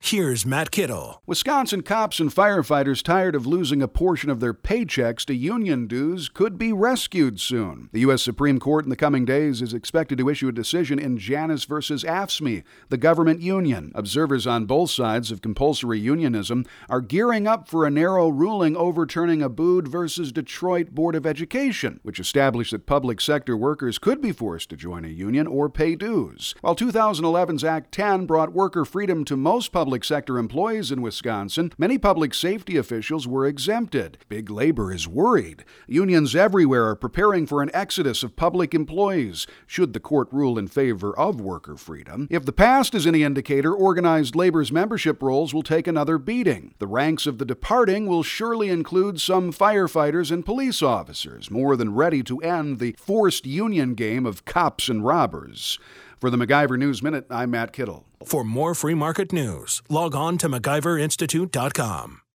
Here's Matt Kittle. Wisconsin cops and firefighters tired of losing a portion of their paychecks to union dues could be rescued soon. The U.S. Supreme Court in the coming days is expected to issue a decision in Janus versus AFSCME, the government union. Observers on both sides of compulsory unionism are gearing up for a narrow ruling overturning Abood versus Detroit Board of Education, which established that public sector workers could be forced to join a union or pay dues. While 2011's Act 10 brought worker freedom to most public public sector employees in Wisconsin, many public safety officials were exempted. Big labor is worried. Unions everywhere are preparing for an exodus of public employees, should the court rule in favor of worker freedom. If the past is any indicator, organized labor's membership rolls will take another beating. The ranks of the departing will surely include some firefighters and police officers, more than ready to end the forced union game of cops and robbers. For the MacIver News Minute, I'm Matt Kittle. For more free market news, log on to MacIverInstitute.com.